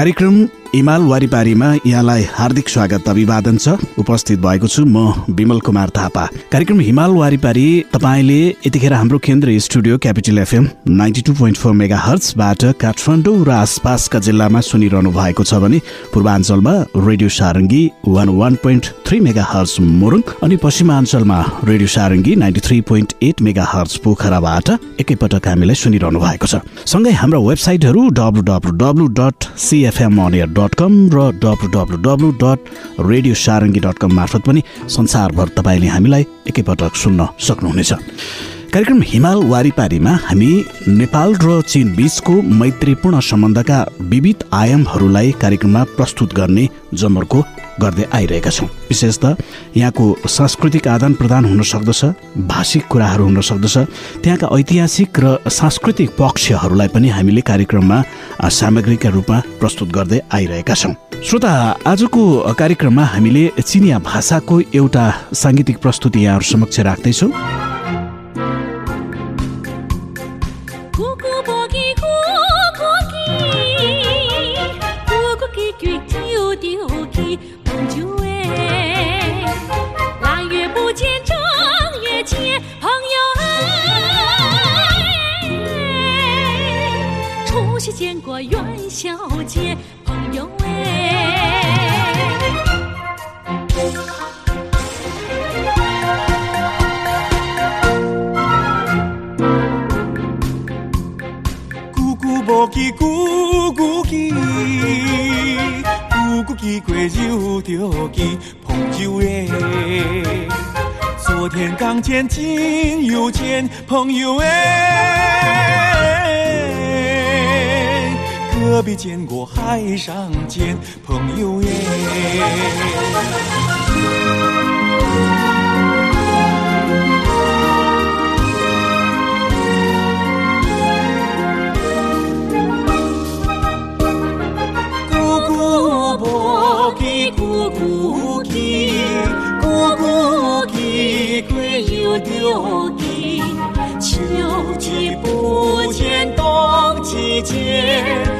कार्यक्रम इमाल वारिपारीमा यहाँलाई हार्दिक स्वागत अभिवादन छ। उपस्थित भएको छु म विमल कुमार थापा। कार्यक्रम हिमाल वारिपारी तपाईँले यतिखेर हाम्रो केन्द्रीय studio capital FM ninety two point four mega हर्चबाट Kathmandu र आसपासका जिल्लामा सुनिरहनु भएको छ भने पूर्वाञ्चलमा radio Sarangi one one point three megahertz Morang अनि पश्चिमाञ्चलमा radio Sarangi ninety three point eight megahertz पोखराबाट एकैपटक हामीलाई सुनिरहनु भएको छ। सँगै हाम्रा वेबसाइटहरू W W W dot CFM dot com र W W W dot radio Sarangi dot com मार्फत पनि संसारभर तपाईँले हामीलाई एकैपटक सुन्न सक्नुहुनेछ। कार्यक्रम हिमाल वारिपारीमा हामी नेपाल र चीन बीचको मैत्रीपूर्ण सम्बन्धका विविध आयामहरूलाई कार्यक्रममा प्रस्तुत गर्ने जमर्को गर्दै आइरहेका छौँ। विशेष त यहाँको सांस्कृतिक आदान प्रदान हुन सक्दछ भाषिक कुराहरू हुन सक्दछ त्यहाँका ऐतिहासिक र सांस्कृतिक पक्षहरूलाई पनि हामीले कार्यक्रममा सामग्रीका रूपमा प्रस्तुत गर्दै आइरहेका छौँ। श्रोता आजको कार्यक्रममा हामीले चिनिया भाषाको एउटा साङ्गीतिक प्रस्तुति यहाँहरू समक्ष राख्दैछौँ। 是见过元宵节，朋友哎。姑姑不记姑姑记，姑姑记过又着记，朋友哎。昨天刚见，今又见，朋友哎。何必见过海上见朋友耶？姑姑婆给姑姑给，姑姑给归又丢给，秋季不见冬季见。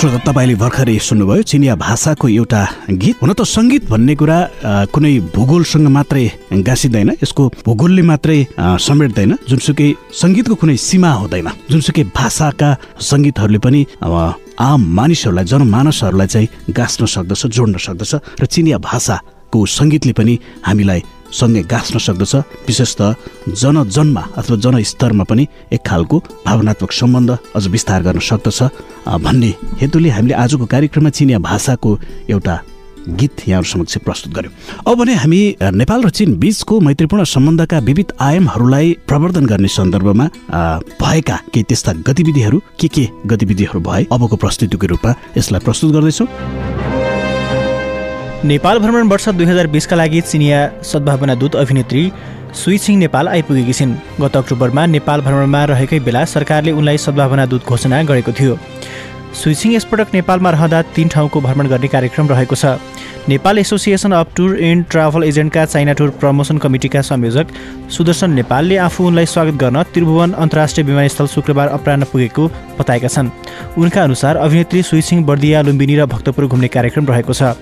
श्रोता तपाईँले भर्खरै सुन्नुभयो चिनिया भाषाको एउटा गीत। हुन त सङ्गीत भन्ने कुरा कुनै भूगोलसँग मात्रै गाँसिँदैन यसको भूगोलले मात्रै समेट्दैन। जुनसुकै सङ्गीतको कुनै सीमा हुँदैन। जुनसुकै भाषाका सङ्गीतहरूले पनि आम मानिसहरूलाई जनमानसहरूलाई चाहिँ गाँच्न सक्दछ जोड्न सक्दछ। र चिनिया भाषाको सङ्गीतले पनि हामीलाई सँगै गाँच्न सक्दछ। विशेष त जनजनमा अथवा जनस्तरमा पनि एक खालको भावनात्मक सम्बन्ध अझ विस्तार गर्न सक्दछ। भन्ने हेतुले हामीले आजको कार्यक्रममा चिनिया भाषाको एउटा गीत यहाँहरू समक्ष प्रस्तुत गर्यौँ। अब भने हामी नेपाल र चीन बीचको मैत्रीपूर्ण सम्बन्धका विविध आयामहरूलाई प्रवर्धन गर्ने सन्दर्भमा भएका केही त्यस्ता गतिविधिहरू के के गतिविधिहरू भए अबको प्रस्तुतिको रूपमा यसलाई प्रस्तुत गर्दैछौँ। नेपाल भ्रमण वर्ष दुई हजार बिसका लागि चिनिया सद्भावना दूत अभिनेत्री सुइछिङ नेपाल आइपुगेकी छिन्। गत अक्टोबरमा नेपाल भ्रमणमा रहेकै बेला सरकारले उनलाई सद्भावना दूत घोषणा गरेको थियो। सुइछिङ यसपटक नेपालमा रहँदा तीन ठाउँको भ्रमण गर्ने कार्यक्रम रहेको छ। Nepal association of tour and travel एजेन्टका China tour promotion कमिटीका संयोजक सुदर्शन नेपालले आफू उनलाई स्वागत गर्न त्रिभुवन अन्तर्राष्ट्रिय विमानस्थल शुक्रबार अपराह पुगेको बताएका छन्। उनका अनुसार अभिनेत्री सुइसिङ बर्दिया लुम्बिनी र भक्तपुर घुम्ने कार्यक्रम रहेको छ।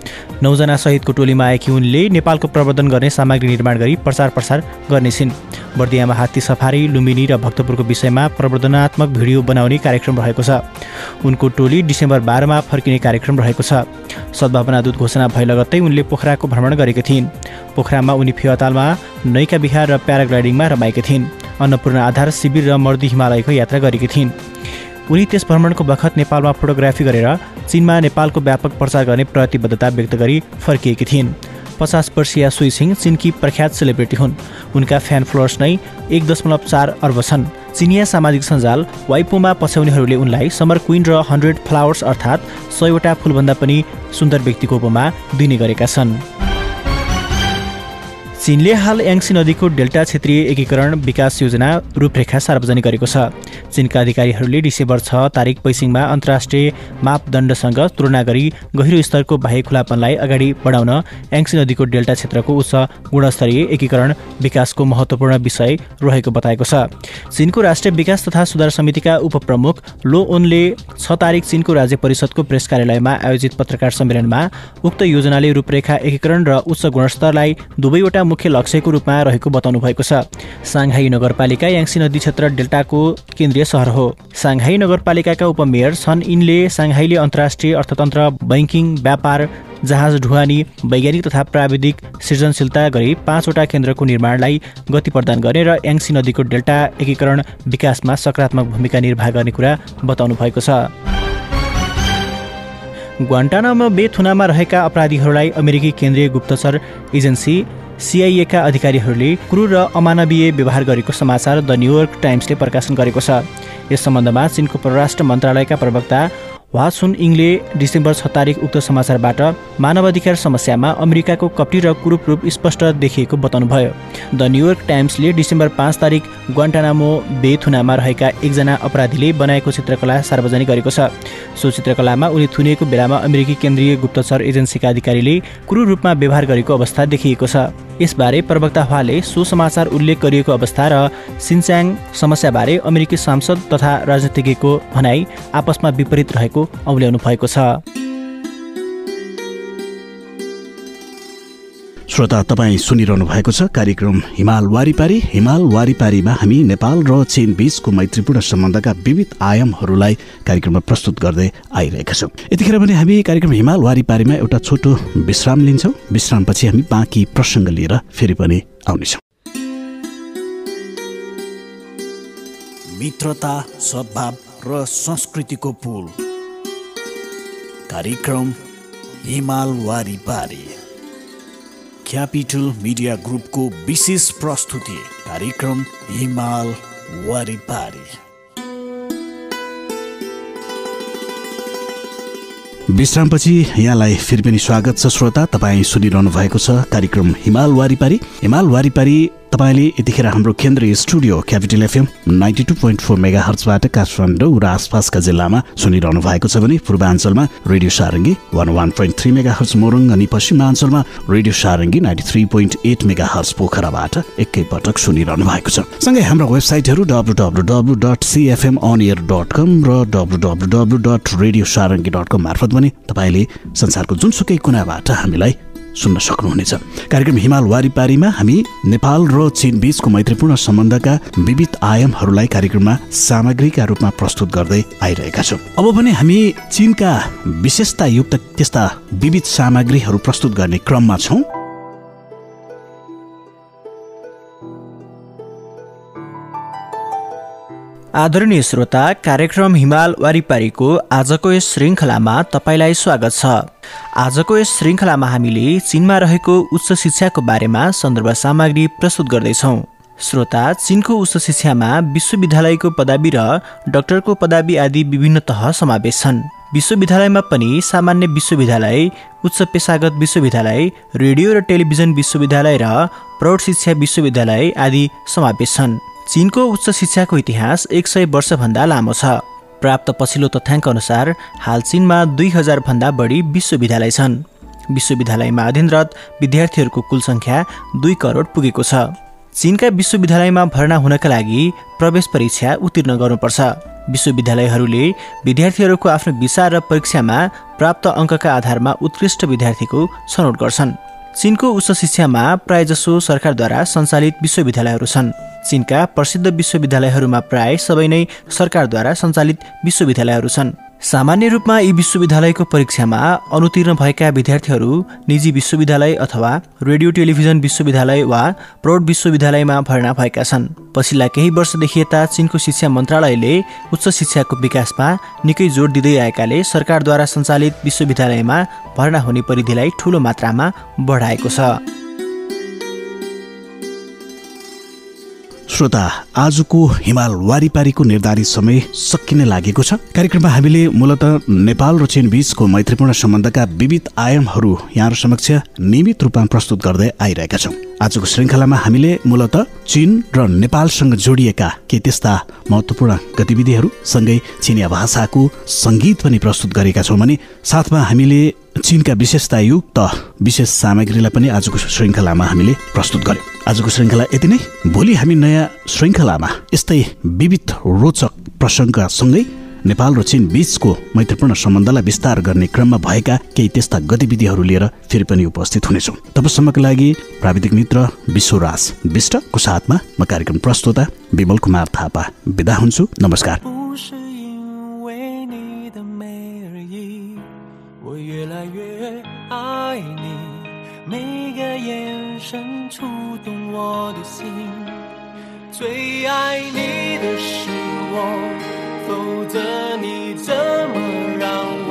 नौजना सहितको टोलीमा आएकी उनले नेपालको प्रवर्धन गर्ने सामग्री निर्माण गरी प्रचार प्रसार गर्नेछिन्। बर्दियामा हात्ती सफारी लुम्बिनी र भक्तपुरको विषयमा प्रवर्धनात्मक भिडियो बनाउने कार्यक्रम रहेको छ। उनको टोली डिसेम्बर बाह्रमा फर्किने कार्यक्रम रहेको छ। सद्भावना दूत घोषणा भए लगत्तै उनले पोखराको भ्रमण गरेकी थिइन्। पोखरामा उनी फेवातालमा नैका विहार र प्याराग्लाइडिङमा रमाएकी थिइन्। अन्नपूर्ण आधार शिविर र मर्दी हिमालयको यात्रा गरेकी थिइन्। उनी त्यस भ्रमणको बखत नेपालमा फोटोग्राफी गरेर चिनमा नेपालको व्यापक प्रचार गर्ने प्रतिबद्धता व्यक्त गरी फर्किएकी थिइन्। पचास वर्षीय सुई सिंह चिनकी प्रख्यात सेलिब्रिटी हुन्। उनका फ्यान फ्लोर्स नै एक दशमलव चार अर्ब छन्। चिनिया सामाजिक सञ्जाल वाइपोमा पछ्याउनेहरूले उनलाई समर क्विन र हन्ड्रेड फ्लावर्स अर्थात् सयवटा फुलभन्दा पनि सुन्दर व्यक्तिको उपमा दिने गरेका छन्। चीनले हाल याङ्सी नदीको डेल्टा क्षेत्रीय एकीकरण विकास योजना रूपरेखा सार्वजनिक गरेको छ। चीनका अधिकारीहरूले डिसेम्बर छ तारिक पैसिङमा अन्तर्राष्ट्रिय मापदण्डसँग तुलना गरी गहिरो स्तरको बाह्य खुलापनलाई अगाडि बढाउन याङ्सी नदीको डेल्टा क्षेत्रको उच्च गुणस्तरीय एकीकरण विकासको महत्त्वपूर्ण विषय रहेको बताएको छ। चीनको राष्ट्रिय विकास तथा सुधार समितिका उपप्रमुख लो ओनले छ तारिक चीनको राज्य परिषदको प्रेस कार्यालयमा आयोजित पत्रकार सम्मेलनमा उक्त योजनाले रूपरेखा एकीकरण र उच्च गुणस्तरलाई दुवैवटा मुख्य लक्ष्यको रूपमा रहेको बताउनु भएको छ। साङ्घाई नगरपालिका याङ्सी नदी क्षेत्र डेल्टाको केन्द्रीय सहर हो। साङ्घाई नगरपालिकाका उपमेयर छन् यिनले साङ्घाईले अन्तर्राष्ट्रिय अर्थतन्त्र बैङ्किङ व्यापार जहाज ढुवानी वैज्ञानिक तथा प्राविधिक सृजनशीलता गरी पाँचवटा केन्द्रको निर्माणलाई गति प्रदान गर्ने र याङ्सी नदीको डेल्टा एकीकरण विकासमा सकारात्मक भूमिका निर्वाह गर्ने कुरा बताउनु भएको छ। ग्वान्टानामा बे थुनामा रहेका अपराधीहरूलाई अमेरिकी केन्द्रीय गुप्तचर एजेन्सी सिआइएका अधिकारीहरूले क्रूर र अमानवीय व्यवहार गरेको समाचार द न्युयोर्क टाइम्सले प्रकाशन गरेको छ। यस सम्बन्धमा चिनको परराष्ट्र मन्त्रालयका प्रवक्ता वासुन इङले डिसेम्बर छ तारिक उक्त समाचारबाट मानवाधिकार समस्यामा अमेरिकाको कपटी र कुरूप रूप स्पष्ट देखिएको बताउनुभयो। द न्युयोर्क टाइम्सले डिसेम्बर पाँच तारिक ग्वान्टानामो बेथुनामा रहेका एकजना अपराधीले बनाएको चित्रकला सार्वजनिक गरेको छ। सो चित्रकलामा उनी थुनिएको बेलामा अमेरिकी केन्द्रीय गुप्तचर एजेन्सीका अधिकारीले क्रूर रूपमा व्यवहार गरेको अवस्था देखिएको छ। यसबारे प्रवक्ता हवाले सो समाचार उल्लेख गरिएको अवस्था र सिन्च्याङ समस्याबारे अमेरिकी सांसद तथा राजनीतिज्ञको भनाई आपसमा विपरीत रहेको औल्याउनु भएको छ। श्रोता तपाईँ सुनिरहनु भएको छ कार्यक्रम हिमाल वारिपारी। हिमाल वारिपारीमा हामी नेपाल र चीन बीचको मैत्रीपूर्ण सम्बन्धका विविध आयामहरूलाई कार्यक्रममा प्रस्तुत गर्दै आइरहेका छौँ। यतिखेर भने हामी कार्यक्रम हिमाल वारिपारीमा एउटा छोटो विश्राम लिन्छौँ। विश्रामपछि हामी बाँकी प्रसङ्ग लिएर फेरि पनि आउनेछौँ। मित्रता सद्भाव र संस्कृतिको पुल। कार्यक्रम हिमाल वारिपारी। क्यापिटल मिडिया ग्रुपको विशेष प्रस्तुति कार्यक्रम हिमाल वारिपारी। विश्रामपछि यहाँलाई फेरि पनि स्वागत छ श्रोता। तपाईँ सुनिरहनु भएको छ कार्यक्रम हिमाल वारिपारी। हिमाल वारिपारी तपाईँले यतिखेर हाम्रो केन्द्रीय studio capital FM ninety two point four mega हर्चबाट Kathmandu र आसपासका जिल्लामा सुनिरहनु भएको छ भने पूर्वाञ्चलमा radio Sarangi one one point three megahertz Morang अनि पश्चिमाञ्चलमा radio Sarangi ninety three point eight megahertz पोखराबाट एकैपटक सुनिरहनु भएको छ। सँगै हाम्रो वेबसाइटहरू W W W dot CFM on air dot com र W W W dot radio Sarangi dot com मार्फत पनि तपाईँले संसारको जुनसुकै कुनाबाट हामीलाई सुन्न सक्नुहुनेछ। कार्यक्रम हिमाल वारिपारीमा हामी नेपाल र चीन बीचको मैत्रीपूर्ण सम्बन्धका विविध आयामहरूलाई कार्यक्रममा सामग्रीका रूपमा प्रस्तुत गर्दै आइरहेका छौँ। अब भने हामी चीनका विशेषतायुक्त त्यस्ता विविध सामग्रीहरू प्रस्तुत गर्ने क्रममा छौँ। आदरणीय श्रोता कार्यक्रम हिमाल वारिपारीको आजको यस श्रृङ्खलामा तपाईँलाई स्वागत छ। आजको यस श्रृङ्खलामा हामीले चिनमा रहेको उच्च शिक्षाको बारेमा सन्दर्भ सामग्री प्रस्तुत गर्दैछौँ। श्रोता चिनको उच्च शिक्षामा विश्वविद्यालयको पदवी र डाक्टरको पदवी आदि विभिन्न तह समावेश छन्। विश्वविद्यालयमा पनि सामान्य विश्वविद्यालय उच्च पेसागत विश्वविद्यालय रेडियो र टेलिभिजन विश्वविद्यालय र प्रौढ शिक्षा विश्वविद्यालय आदि समावेश छन्। चिनको उच्च शिक्षाको इतिहास एक सय वर्षभन्दा लामो छ। प्राप्त पछिल्लो तथ्याङ्क अनुसार हाल चिनमा दुई हजारभन्दा बढी विश्वविद्यालय छन्। विश्वविद्यालयमा अध्ययनरत विद्यार्थीहरूको कुल सङ्ख्या दुई करोड पुगेको छ। चिनका विश्वविद्यालयमा भर्ना हुनका लागि प्रवेश परीक्षा उत्तीर्ण गर्नुपर्छ। विश्वविद्यालयहरूले विद्यार्थीहरूको आफ्नो विचार र परीक्षामा प्राप्त अङ्कका आधारमा उत्कृष्ट विद्यार्थीको छनौट गर्छन्। चिनको उच्च शिक्षामा प्रायजसो सरकारद्वारा सञ्चालित विश्वविद्यालयहरू छन्। चिनका प्रसिद्ध विश्वविद्यालयहरूमा प्राय सबै नै सरकारद्वारा सञ्चालित विश्वविद्यालयहरू छन्। सामान्य रूपमा यी विश्वविद्यालयको परीक्षामा अनुतीर्ण भएका विद्यार्थीहरू निजी विश्वविद्यालय अथवा रेडियो टेलिभिजन विश्वविद्यालय वा प्रौढ विश्वविद्यालयमा भर्ना भएका छन्। पछिल्ला केही वर्षदेखि यता चिनको शिक्षा मन्त्रालयले उच्च शिक्षाको विकासमा निकै जोड दिँदै आएकाले सरकारद्वारा सञ्चालित विश्वविद्यालयमा भर्ना हुने परिधिलाई ठूलो मात्रामा बढाएको छ। श्रोता आजको हिमाल वारिपारीको निर्धारित समय सकिने लागेको छ। कार्यक्रममा हामीले मूलत नेपाल र चीन बीचको मैत्रीपूर्ण सम्बन्धका विविध आयामहरू यहाँहरू समक्ष नियमित रूपमा प्रस्तुत गर्दै आइरहेका छौँ। आजको श्रृङ्खलामा हामीले मूलत चीन र नेपालसँग जोडिएका के त्यस्ता महत्त्वपूर्ण गतिविधिहरू सँगै चिनिया भाषाको सङ्गीत पनि प्रस्तुत गरेका छौँ भने साथमा हामीले चीनका विशेषतायुक्त विशेष सामग्रीलाई पनि आजको श्रृङ्खलामा हामीले प्रस्तुत गर्यौँ। आजको श्रृङ्खला यति नै। भोलि हामी नयाँ श्रृङ्खलामा यस्तै विविध रोचक प्रसङ्गसँगै नेपाल र चीन बीचको मैत्रीपूर्ण सम्बन्धलाई विस्तार गर्ने क्रममा भएका केही त्यस्ता गतिविधिहरू लिएर फेरि पनि उपस्थित हुनेछौँ। तबसम्मको लागि प्राविधिक मित्र विश्वराज विष्टको साथमा म कार्यक्रम प्रस्तोता विमल कुमार थापा बिदा हुन्छु। नमस्कार। 我越来越爱你。每个眼神触动我的心，最爱你的是我，否则你怎么让我？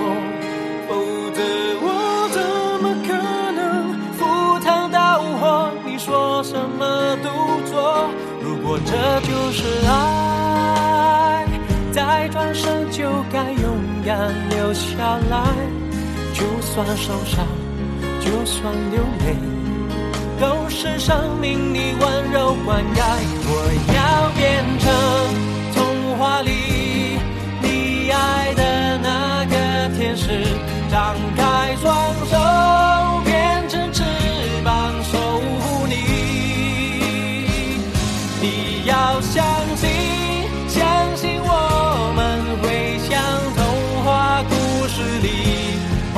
否则我怎么可能赴汤蹈火？你说什么都做。如果这就是爱，再转身就该勇敢留下来。就算受伤，就算流泪，都是生命你温柔灌溉。我要变成童话里你爱的那个天使，张开双手，变成翅膀守护你。你要相信，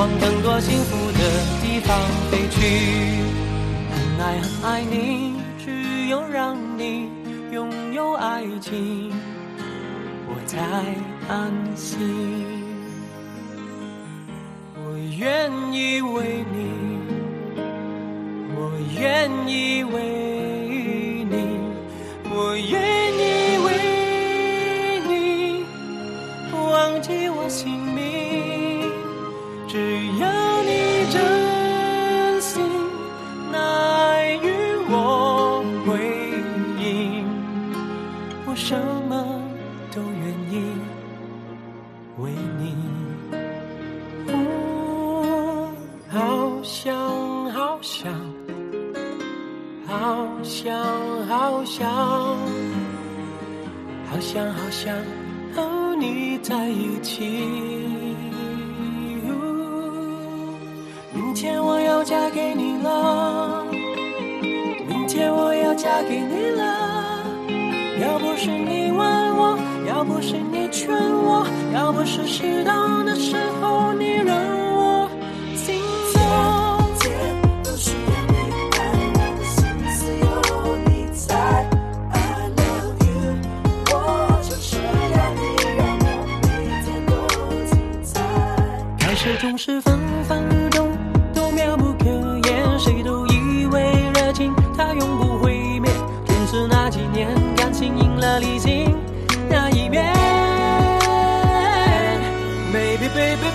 往更多幸福的地方飞去。很爱很爱你，只有让你拥有爱情，我才安心。我愿意为你，我愿意为想，好想好想，好想好想和你在一起。明天我要嫁给你了，明天我要嫁给你了。要不是你问我，要不是你劝我，要不是适当的时候你让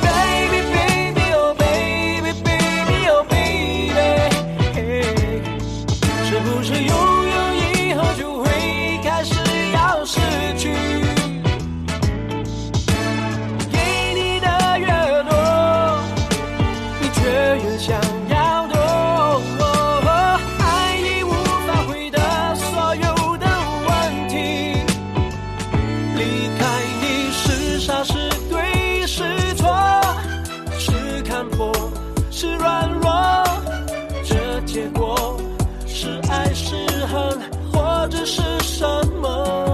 baby baby oh baby baby oh baby. 嘿是不是拥有以后就会开始要失去？给你的越多你却越想要躲。爱已无法回答所有的问题。离开你是傻是这是什么？